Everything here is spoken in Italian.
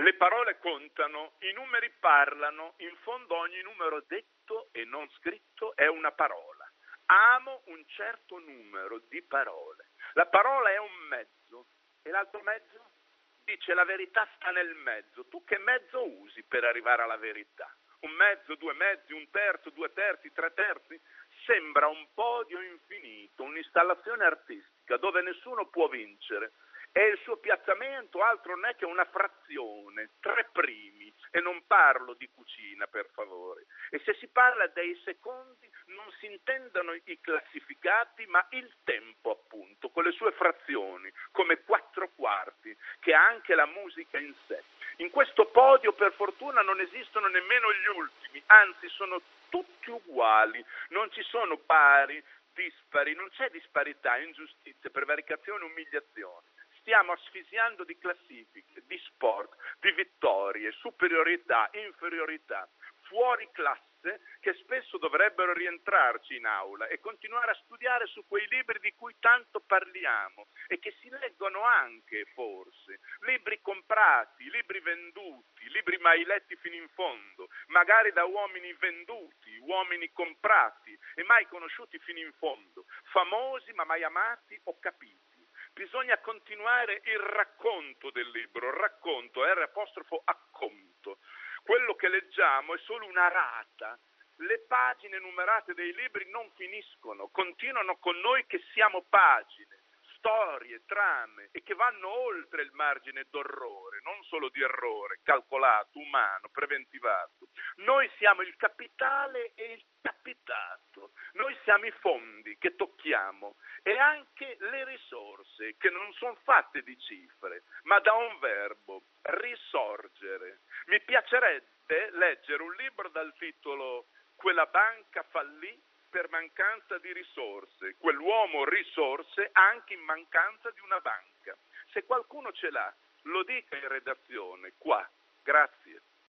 Le parole contano, i numeri parlano, in fondo ogni numero detto e non scritto è una parola. Amo un certo numero di parole. La parola è un mezzo e l'altro mezzo dice la verità sta nel mezzo. Tu che mezzo usi per arrivare alla verità? Un mezzo, due mezzi, un terzo, due terzi, tre terzi? Sembra un podio infinito, un'installazione artistica dove nessuno può vincere e il suo piazzamento altro non è che una frazione, tre primi, e non parlo di cucina per favore. E se si parla dei secondi non si intendono i classificati, ma il tempo appunto, con le sue frazioni, come quattro quarti, che ha anche la musica in sé. In questo podio per fortuna non esistono nemmeno gli ultimi, anzi sono tutti uguali, non ci sono pari, dispari, non c'è disparità, ingiustizia, prevaricazione, umiliazione stiamo asfisiando di classifiche, di sport, di vittorie, superiorità, inferiorità, fuori classe che spesso dovrebbero rientrarci in aula e continuare a studiare su quei libri di cui tanto parliamo e che si leggono anche forse, libri comprati, libri venduti, libri mai letti fino in fondo, magari da uomini venduti, uomini comprati e mai conosciuti fino in fondo, famosi ma mai amati o capiti bisogna continuare il racconto del libro, racconto, R apostrofo acconto. Quello che leggiamo è solo una rata. Le pagine numerate dei libri non finiscono, continuano con noi che siamo pagine storie, trame e che vanno oltre il margine d'orrore, non solo di errore, calcolato, umano, preventivato. Noi siamo il capitale e il capitato, noi siamo i fondi che tocchiamo e anche le risorse che non sono fatte di cifre, ma da un verbo, risorgere. Mi piacerebbe leggere un libro dal titolo Quella banca fallì per mancanza di risorse, quell'uomo risorse anche in mancanza di una banca. Se qualcuno ce l'ha, lo dica in redazione, qua. Grazie.